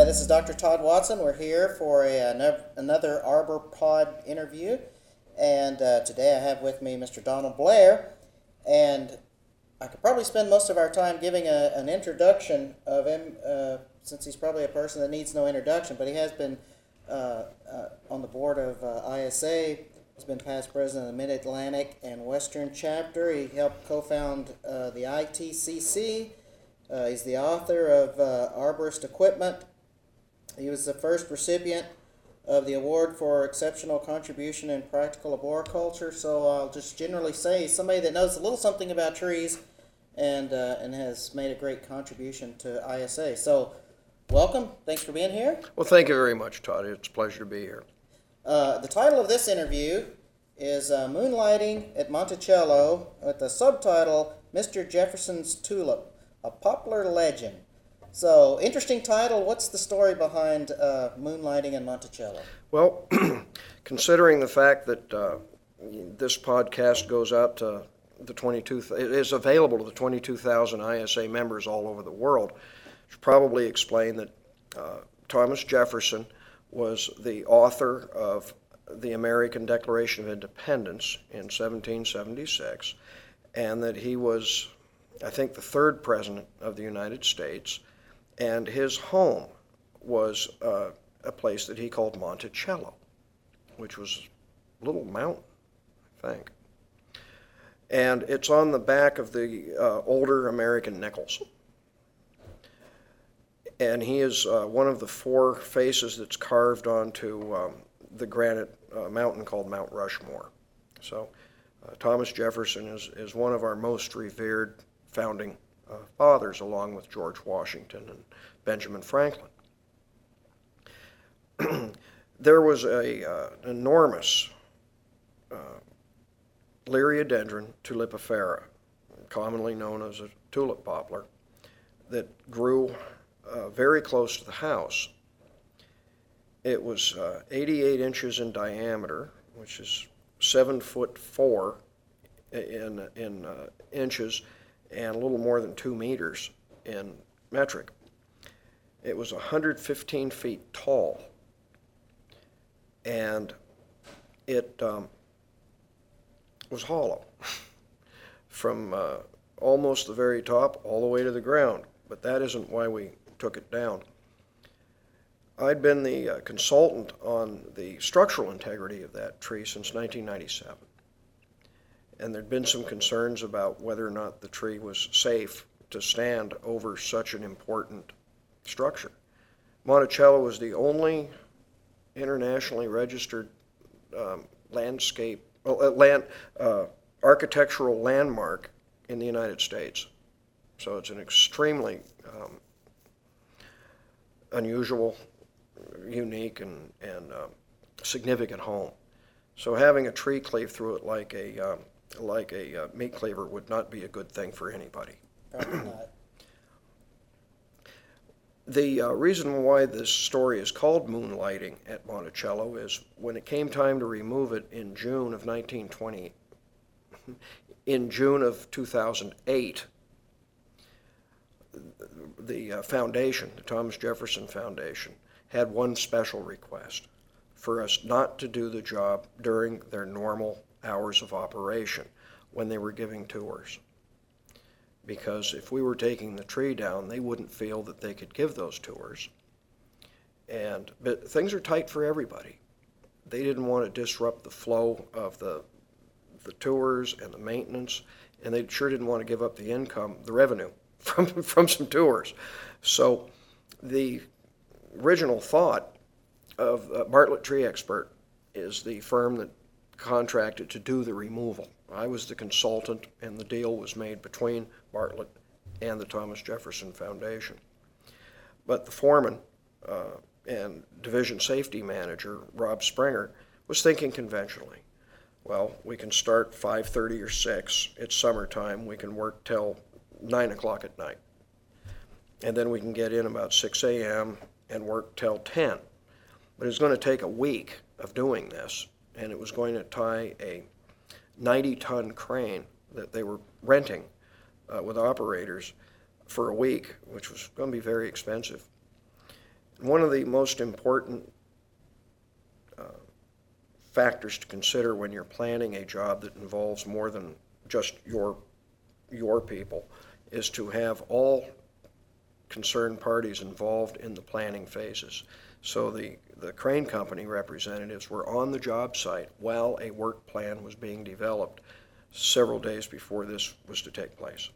Hi, this is Dr. Todd Watson. We're here for a, another Arbor Pod interview. And uh, today I have with me Mr. Donald Blair. And I could probably spend most of our time giving a, an introduction of him, uh, since he's probably a person that needs no introduction. But he has been uh, uh, on the board of uh, ISA. He's been past president of the Mid Atlantic and Western chapter. He helped co found uh, the ITCC. He's the author of Arborist Equipment. He was the first recipient of the award for exceptional contribution in practical arboriculture. So I'll just generally say somebody that knows a little something about trees and uh, and has made a great contribution to ISA. So welcome. Thanks for being here. Well, thank you very much, Todd. It's a pleasure to be here. Uh, the title of this interview is uh, Moonlighting at Monticello with the subtitle Mr. Jefferson's Tulip, a Poplar Legend. So, interesting title. What's the story behind uh, Moonlighting in Monticello? Well, considering the fact that uh, this podcast goes out to the 22, it is available to the 22,000 ISA members all over the world, should probably explain that uh, Thomas Jefferson was the author of the American Declaration of Independence in 1776, and that he was, I think, the third president of the United States, and his home was uh, a place that he called Monticello, which was a little mountain, I think. And it's on the back of the uh, older American nickels. And he is uh, one of the four faces that's carved onto um, the granite uh, mountain called Mount Rushmore. So uh, Thomas Jefferson is, is one of our most revered founding uh, fathers, along with George Washington and Benjamin Franklin. there was a uh, enormous uh, Liriodendron tulipifera, commonly known as a tulip poplar, that grew uh, very close to the house. It was uh, 88 inches in diameter, which is seven foot four in, in uh, inches, and a little more than two meters in metric. It was 115 feet tall, and it um, was hollow from uh, almost the very top all the way to the ground. But that isn't why we took it down. I'd been the uh, consultant on the structural integrity of that tree since 1997. And there'd been some concerns about whether or not the tree was safe to stand over such an important structure. Monticello was the only internationally registered um, landscape, uh, land, uh, architectural landmark in the United States. So it's an extremely um, unusual, unique, and, and uh, significant home. So having a tree cleave through it like a um, like a uh, meat cleaver would not be a good thing for anybody. Probably not. The uh, reason why this story is called Moonlighting at Monticello is when it came time to remove it in June of 1920, in June of 2008, the uh, foundation, the Thomas Jefferson Foundation, had one special request for us not to do the job during their normal hours of operation when they were giving tours. Because if we were taking the tree down, they wouldn't feel that they could give those tours. And but things are tight for everybody. They didn't want to disrupt the flow of the the tours and the maintenance, and they sure didn't want to give up the income, the revenue from from some tours. So the original thought of uh, Bartlett Tree Expert is the firm that contracted to do the removal. I was the consultant, and the deal was made between Bartlett and the Thomas Jefferson Foundation. But the foreman uh, and division safety manager, Rob Springer, was thinking conventionally. Well, we can start 5:30 or 6. It's summertime. We can work till 9 o'clock at night. And then we can get in about 6 a.m. and work till 10. But it's going to take a week of doing this, and it was going to tie a 90 ton crane that they were renting uh, with operators for a week, which was going to be very expensive. one of the most important uh, factors to consider when you're planning a job that involves more than just your, your people is to have all concerned parties involved in the planning phases. So the, the crane company representatives were on the job site while a work plan was being developed several days before this was to take place.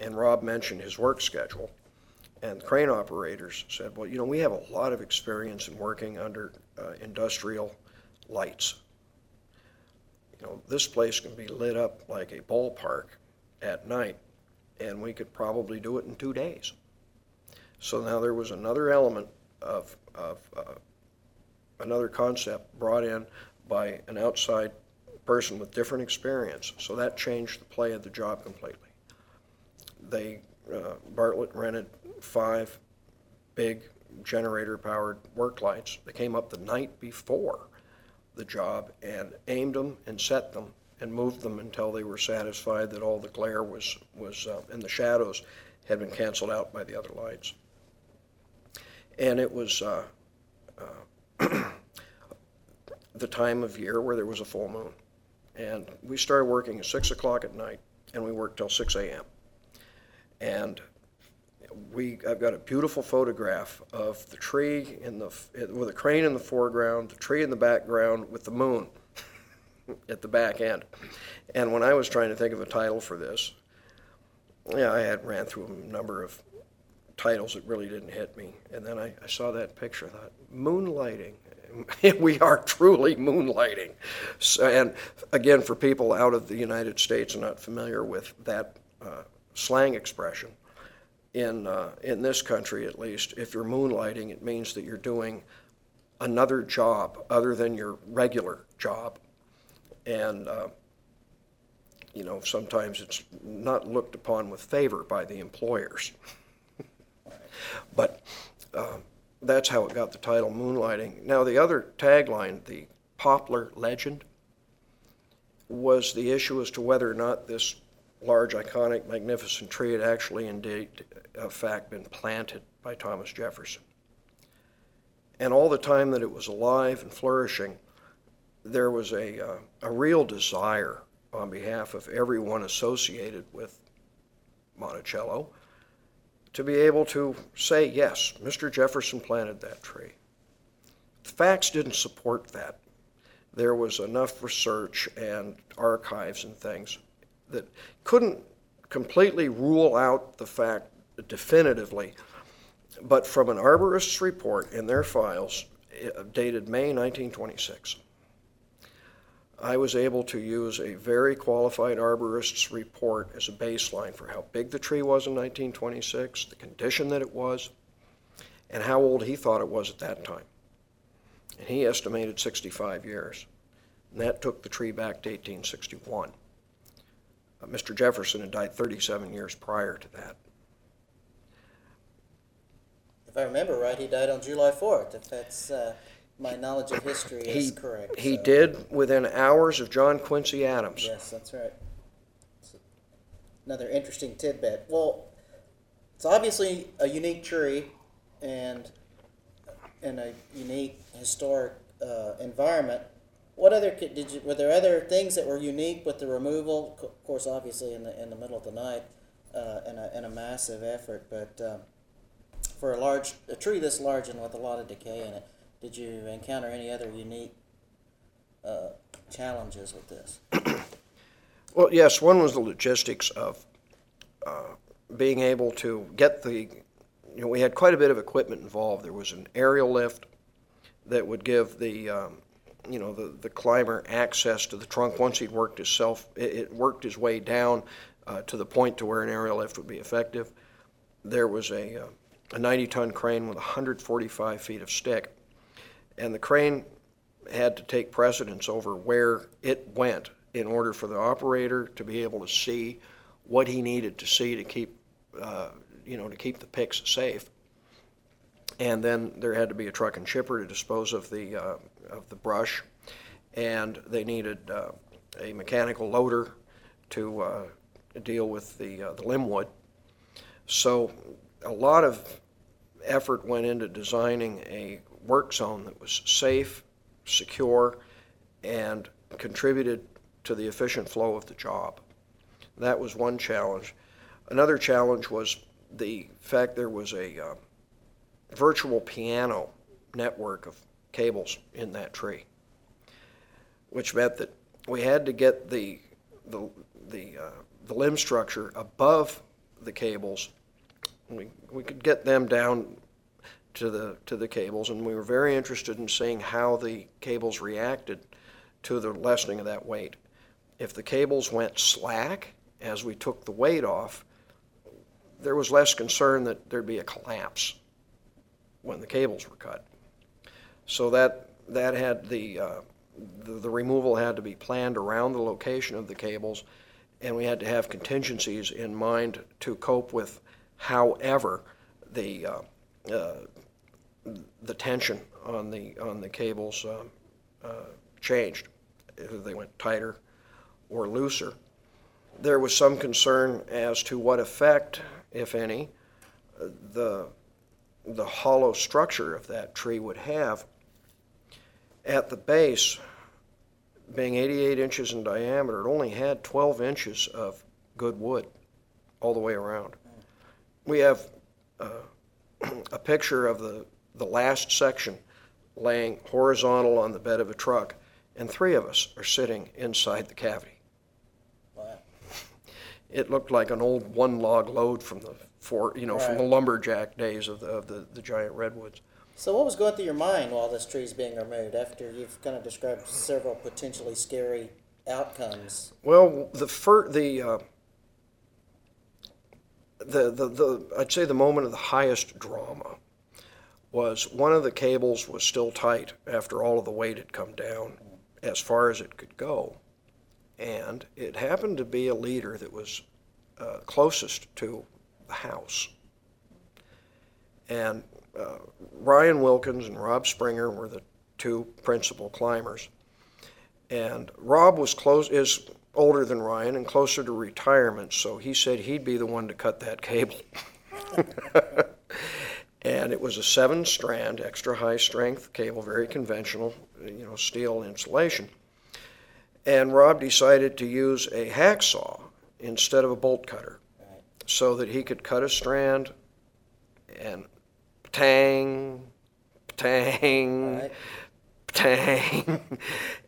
And Rob mentioned his work schedule. And crane operators said, well, you know, we have a lot of experience in working under uh, industrial lights. You know, this place can be lit up like a ballpark at night, and we could probably do it in two days. So now there was another element of, of uh, another concept brought in by an outside person with different experience. So that changed the play of the job completely. They, uh, Bartlett rented five big generator-powered work lights. They came up the night before the job and aimed them and set them and moved them until they were satisfied that all the glare was, was, uh, and the shadows had been canceled out by the other lights. And it was, uh, uh, the time of year where there was a full moon. And we started working at six o'clock at night, and we worked till six a.m. And we, I've got a beautiful photograph of the tree in the, with a crane in the foreground, the tree in the background with the moon at the back end. And when I was trying to think of a title for this, yeah, I had ran through a number of titles that really didn't hit me. And then I, I saw that picture, I thought, moonlighting. we are truly moonlighting. So, and again, for people out of the United States not familiar with that uh, slang expression, in, uh, in this country at least, if you're moonlighting, it means that you're doing another job other than your regular job. And, uh, you know, sometimes it's not looked upon with favor by the employers. but uh, that's how it got the title Moonlighting. Now, the other tagline, the Poplar Legend, was the issue as to whether or not this large, iconic, magnificent tree had actually indeed, in fact, been planted by Thomas Jefferson. And all the time that it was alive and flourishing, there was a, uh, a real desire on behalf of everyone associated with Monticello to be able to say, yes, Mr. Jefferson planted that tree. The facts didn't support that. There was enough research and archives and things that couldn't completely rule out the fact definitively, but from an arborist's report in their files eh, dated May 1926, I was able to use a very qualified arborist's report as a baseline for how big the tree was in 1926, the condition that it was, and how old he thought it was at that time. And he estimated 65 years. And that took the tree back to 1861. Uh, Mr. Jefferson had died 37 years prior to that. If I remember right, he died on July 4th, if that's, uh, my knowledge of history is He, correct. he so- did within hours of John Quincy Adams. Yes, that's right. It's Another interesting tidbit. Well, it's obviously a unique tree and, and a unique historic, uh, environment. What other, did you, were there other things that were unique with the removal? Of course, obviously in the, in the middle of the night, uh, and a, and a massive effort, but, um, for a large, a tree this large and with a lot of decay in it, did you encounter any other unique, uh, challenges with this? Well, yes, one was the logistics of uh, being able to get the, you know, we had quite a bit of equipment involved. There was an aerial lift that would give the, um, you know, the, the climber access to the trunk once he'd worked himself, it, it worked his way down uh, to the point to where an aerial lift would be effective. There was a, uh, a 90-ton crane with 145 feet of stick, and the crane had to take precedence over where it went in order for the operator to be able to see what he needed to see to keep, uh, you know, to keep the picks safe. And then there had to be a truck and chipper to dispose of the, uh, of the brush. And they needed uh, a mechanical loader to uh, deal with the, uh, the limb wood. So a lot of effort went into designing a work zone that was safe, secure, and contributed to the efficient flow of the job. That was one challenge. Another challenge was the fact there was a uh, virtual piano network of cables in that tree, which meant that we had to get the the the, uh, the limb structure above the cables. We we could get them down to the to the cables, and we were very interested in seeing how the cables reacted to the lessening of that weight. If the cables went slack as we took the weight off, there was less concern that there'd be a collapse when the cables were cut. So that that had the, uh, the the removal had to be planned around the location of the cables, and we had to have contingencies in mind to cope with however the uh, uh, the tension on the on the cables um, uh, changed, they went tighter or looser. There was some concern as to what effect, if any, the the hollow structure of that tree would have at the base, being 88 inches in diameter, it only had 12 inches of good wood all the way around. We have uh, a picture of the, the last section laying horizontal on the bed of a truck, and three of us are sitting inside the cavity. Wow. It looked like an old one log load from the four, you know, from the lumberjack days of the, of the, the giant redwoods. So, what was going through your mind while this tree is being removed after you've kind of described several potentially scary outcomes? Well, the fir- the, uh, the the the I'd say the moment of the highest drama was one of the cables was still tight after all of the weight had come down as far as it could go, and it happened to be a leader that was uh, closest to the house. And uh, Ryan Wilkins and Rob Springer were the two principal climbers. And Rob was close is older than Ryan and closer to retirement, so he said he'd be the one to cut that cable. and it was a seven strand, extra high strength cable, very conventional, you know, steel insulation. And Rob decided to use a hacksaw instead of a bolt cutter so that he could cut a strand and tang, tang, Right. tang.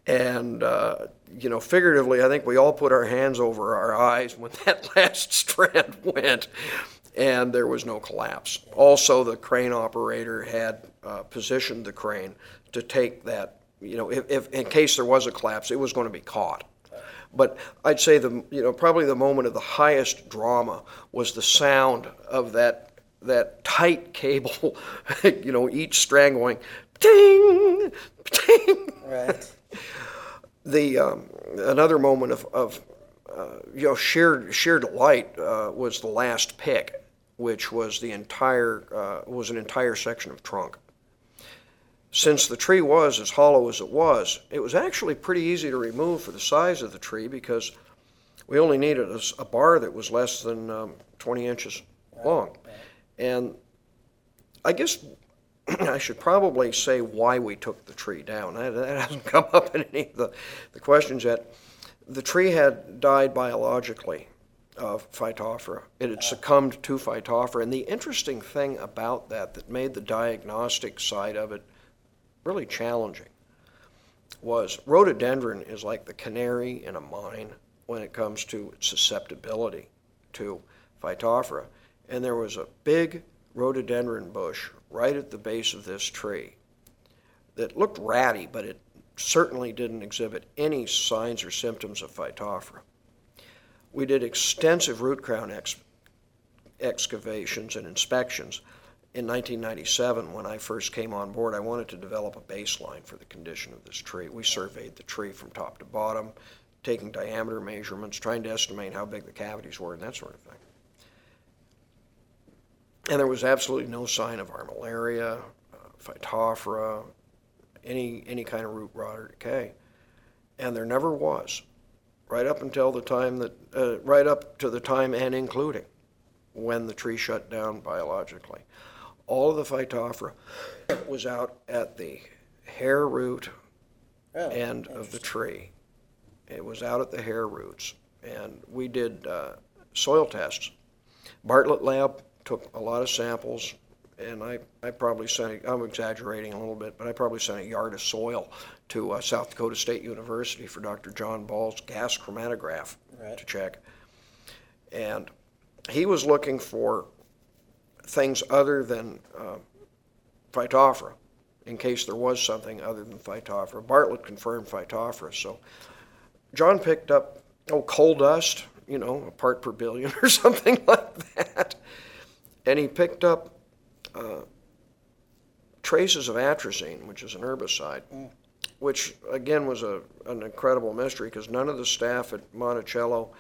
and, uh, you know, figuratively, I think we all put our hands over our eyes when that last strand went, and there was no collapse. Also, the crane operator had uh, positioned the crane to take that, you know, if, if in case there was a collapse, it was going to be caught. But I'd say the you know probably the moment of the highest drama was the sound of that that tight cable, you know, each strand going ting ting. Right. The um, another moment of, of uh, you know sheer sheer delight uh, was the last pick, which was the entire uh, was an entire section of trunk. Since the tree was as hollow as it was, it was actually pretty easy to remove for the size of the tree because we only needed a bar that was less than um, 20 inches long. And I guess I should probably say why we took the tree down. That, that hasn't come up in any of the, the questions yet. The tree had died biologically Uh, of Phytophthora. It had succumbed to Phytophthora. And the interesting thing about that, that made the diagnostic side of it really challenging, was rhododendron is like the canary in a mine when it comes to susceptibility to Phytophthora. And there was a big rhododendron bush right at the base of this tree that looked ratty, but it certainly didn't exhibit any signs or symptoms of Phytophthora. We did extensive root crown ex- excavations and inspections. In 1997, when I first came on board, I wanted to develop a baseline for the condition of this tree. We surveyed the tree from top to bottom, taking diameter measurements, trying to estimate how big the cavities were, and that sort of thing. And there was absolutely no sign of armillaria, uh, Phytophthora, any, any kind of root rot or decay. And there never was, right up until the time that, uh, right up to the time and including when the tree shut down biologically. all of the Phytophthora was out at the hair root Really? end of the tree. It was out at the hair roots, and we did uh, soil tests. Bartlett Lab took a lot of samples, and I, I probably sent, I'm exaggerating a little bit, but I probably sent a yard of soil to uh, South Dakota State University for Dr. John Ball's gas chromatograph Right. to check. And he was looking for things other than uh, Phytophthora, in case there was something other than Phytophthora. Bartlett confirmed Phytophthora, so John picked up, oh, coal dust, you know, a part per billion or something like that. And he picked up traces of atrazine, which is an herbicide, which again was a, an incredible mystery because none of the staff at Monticello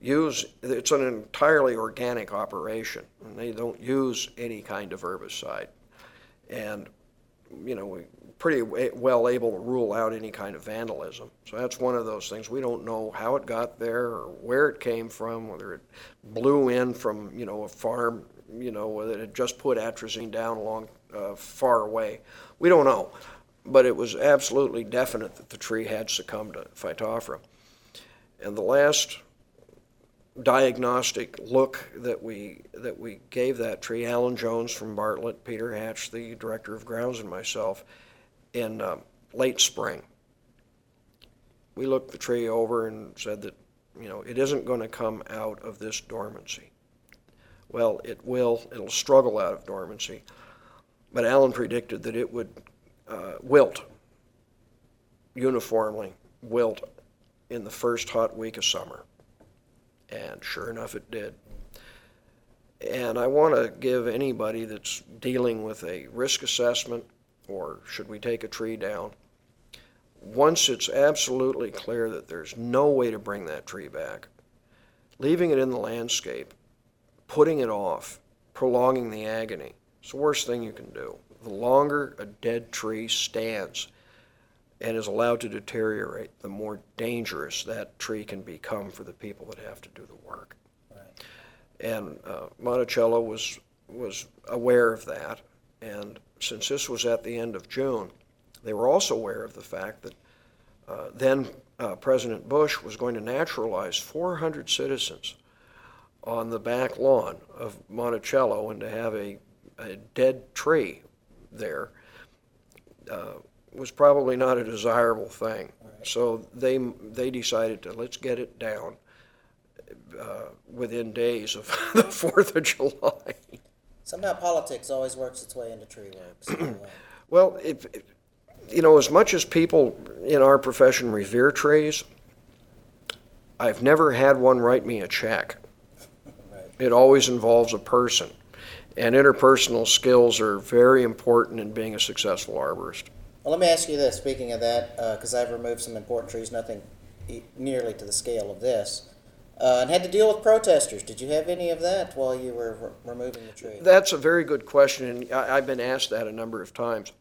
use, it's an entirely organic operation, and they don't use any kind of herbicide. And, you know, we pretty well able to rule out any kind of vandalism. So that's one of those things. We don't know how it got there or where it came from, whether it blew in from, you know, a farm, you know, that had just put atrazine down along uh, far away. We don't know. But it was absolutely definite that the tree had succumbed to Phytophthora. And the last diagnostic look that we that we gave that tree, Alan Jones from Bartlett, Peter Hatch, the director of grounds, and myself, in um, late spring. We looked the tree over and said that, you know, it isn't going to come out of this dormancy. Well, it will. It'll struggle out of dormancy, but Allen predicted that it would uh, wilt uniformly, wilt in the first hot week of summer. And sure enough, it did. And I want to give anybody that's dealing with a risk assessment or should we take a tree down, once it's absolutely clear that there's no way to bring that tree back, leaving it in the landscape, putting it off, prolonging the agony, it's the worst thing you can do. The longer a dead tree stands and is allowed to deteriorate, the more dangerous that tree can become for the people that have to do the work. Right. And uh, Monticello was was aware of that, and since this was at the end of June, they were also aware of the fact that uh, then uh, President Bush was going to naturalize 400 citizens on the back lawn of Monticello, and to have a, a dead tree there uh, was probably not a desirable thing. So they they decided to let's get it down uh, within days of the Fourth of July. Somehow politics always works its way into tree work. Well, if, if- you know, as much as people in our profession revere trees, I've never had one write me a check. It always involves a person. And interpersonal skills are very important in being a successful arborist. Well, let me ask you this. Speaking of that, because I've removed some important trees, nothing nearly to the scale of this, uh, and had to deal with protesters. Did you have any of that while you were re- removing the tree? That's a very good question, and I, I've been asked that a number of times.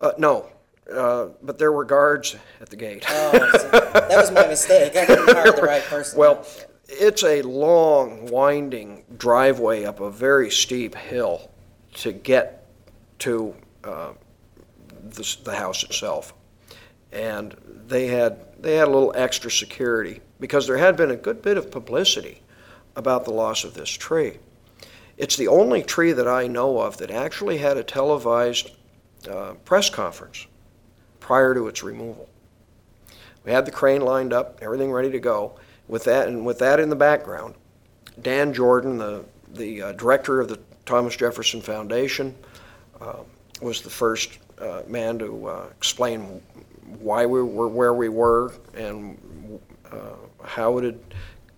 Uh, no, uh, but there were guards at the gate. Oh, so that was my mistake. I didn't hire the right person. Well, it's a long, winding driveway up a very steep hill to get to uh, the, the house itself. And they had, they had a little extra security because there had been a good bit of publicity about the loss of this tree. It's the only tree that I know of that actually had a televised uh, press conference prior to its removal. We had the crane lined up, everything ready to go. With that, and with that in the background, Dan Jordan, the, the uh, director of the Thomas Jefferson Foundation, uh, was the first uh, man to uh, explain why we were where we were and uh, how it had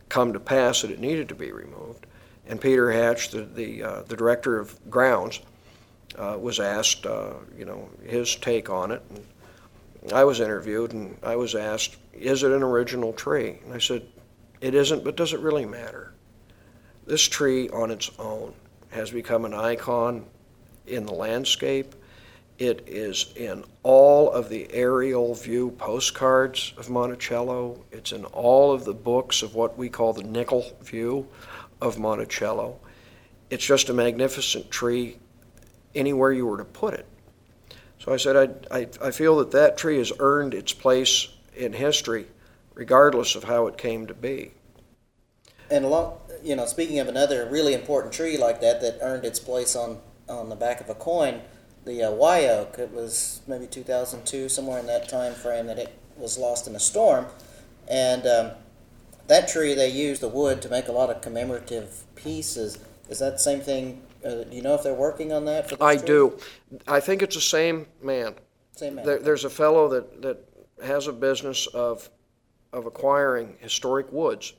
come to pass that it needed to be removed. And Peter Hatch, the, the, uh, the director of grounds, was asked, you know, his take on it. And I was interviewed and I was asked, is it an original tree? And I said, it isn't, but does it really matter? This tree on its own has become an icon in the landscape. It is in all of the aerial view postcards of Monticello. It's in all of the books of what we call the nickel view of Monticello. It's just a magnificent tree anywhere you were to put it. So I said, I, I, I feel that that tree has earned its place in history, regardless of how it came to be. And along, you know, speaking of another really important tree like that that earned its place on on the back of a coin, the uh, Wye oak. It was maybe 2002, somewhere in that time frame, that it was lost in a storm, and um, that tree they used the wood to make a lot of commemorative pieces. Is that the same thing? Uh, do you know if they're working on that? For I tree? do. I think it's the same man. Same man. There, there's a fellow that, that has a business of, of acquiring historic woods.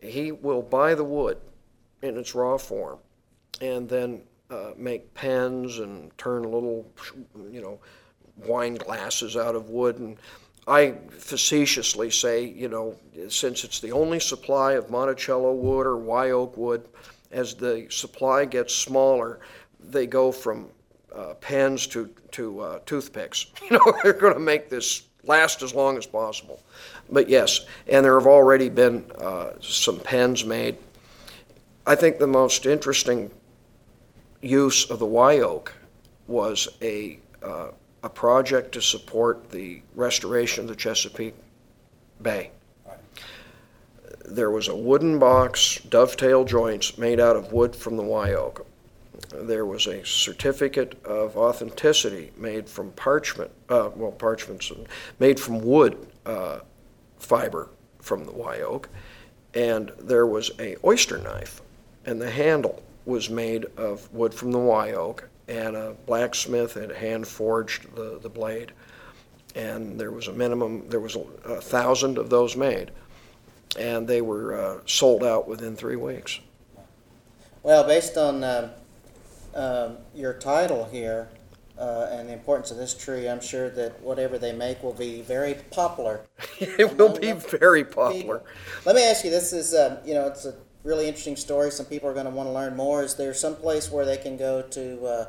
He will buy the wood in its raw form and then uh, make pens and turn little, you know, wine glasses out of wood. And I facetiously say, you know, since it's the only supply of Monticello wood or Wye oak wood, as the supply gets smaller, they go from uh, pens to, to uh, toothpicks. You know, they're going to make this last as long as possible. But yes, and there have already been uh, some pens made. I think the most interesting use of the Wye oak was a, uh, a project to support the restoration of the Chesapeake Bay. There was a wooden box, dovetail joints made out of wood from the Wye oak. There was a certificate of authenticity made from parchment, uh, well, parchments, made from wood uh, fiber from the Wye oak. And there was a oyster knife, and the handle was made of wood from the Wye oak, and a blacksmith had hand forged the, the blade. And there was a minimum, there was a, a thousand of those made, and they were uh, sold out within three weeks. Well, based on um, your title here uh, and the importance of this tree, I'm sure that whatever they make will be very popular. it will be very popular. Let me ask you: This is, um, you know, it's a really interesting story. Some people are going to want to learn more. Is there some place where they can go to uh,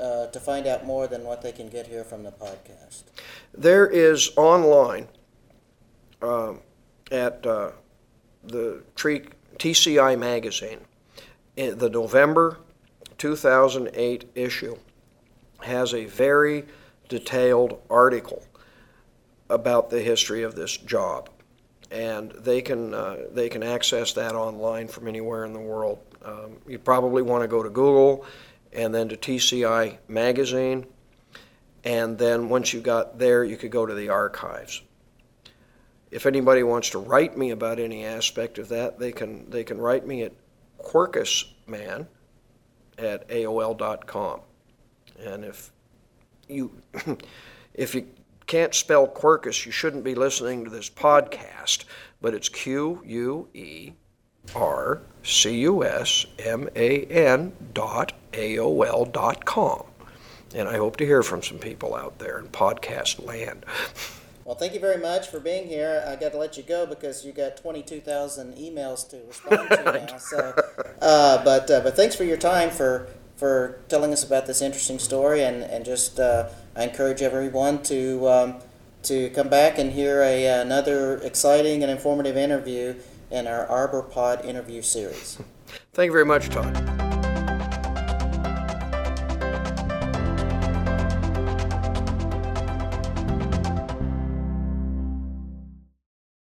uh, to find out more than what they can get here from the podcast? There is online um, at uh, the tree, TCI magazine, in the November 2008 issue has a very detailed article about the history of this job, and they can uh, they can access that online from anywhere in the world. Um, you probably want to go to Google, and then to TCI magazine, and then once you got there, you could go to the archives. If anybody wants to write me about any aspect of that, they can they can write me at quercusman at AOL.com. And if you if you can't spell Quercus, you shouldn't be listening to this podcast, but it's Q U E R C U S M A N dot AOL dot com. And I hope to hear from some people out there in podcast land. Well, thank you very much for being here. I got to let you go because you got 22,000 emails to respond to now. So, uh, but uh, but thanks for your time for for telling us about this interesting story, and and just uh, I encourage everyone to um, to come back and hear a another exciting and informative interview in our Arbor Pod interview series. Thank you very much, Todd.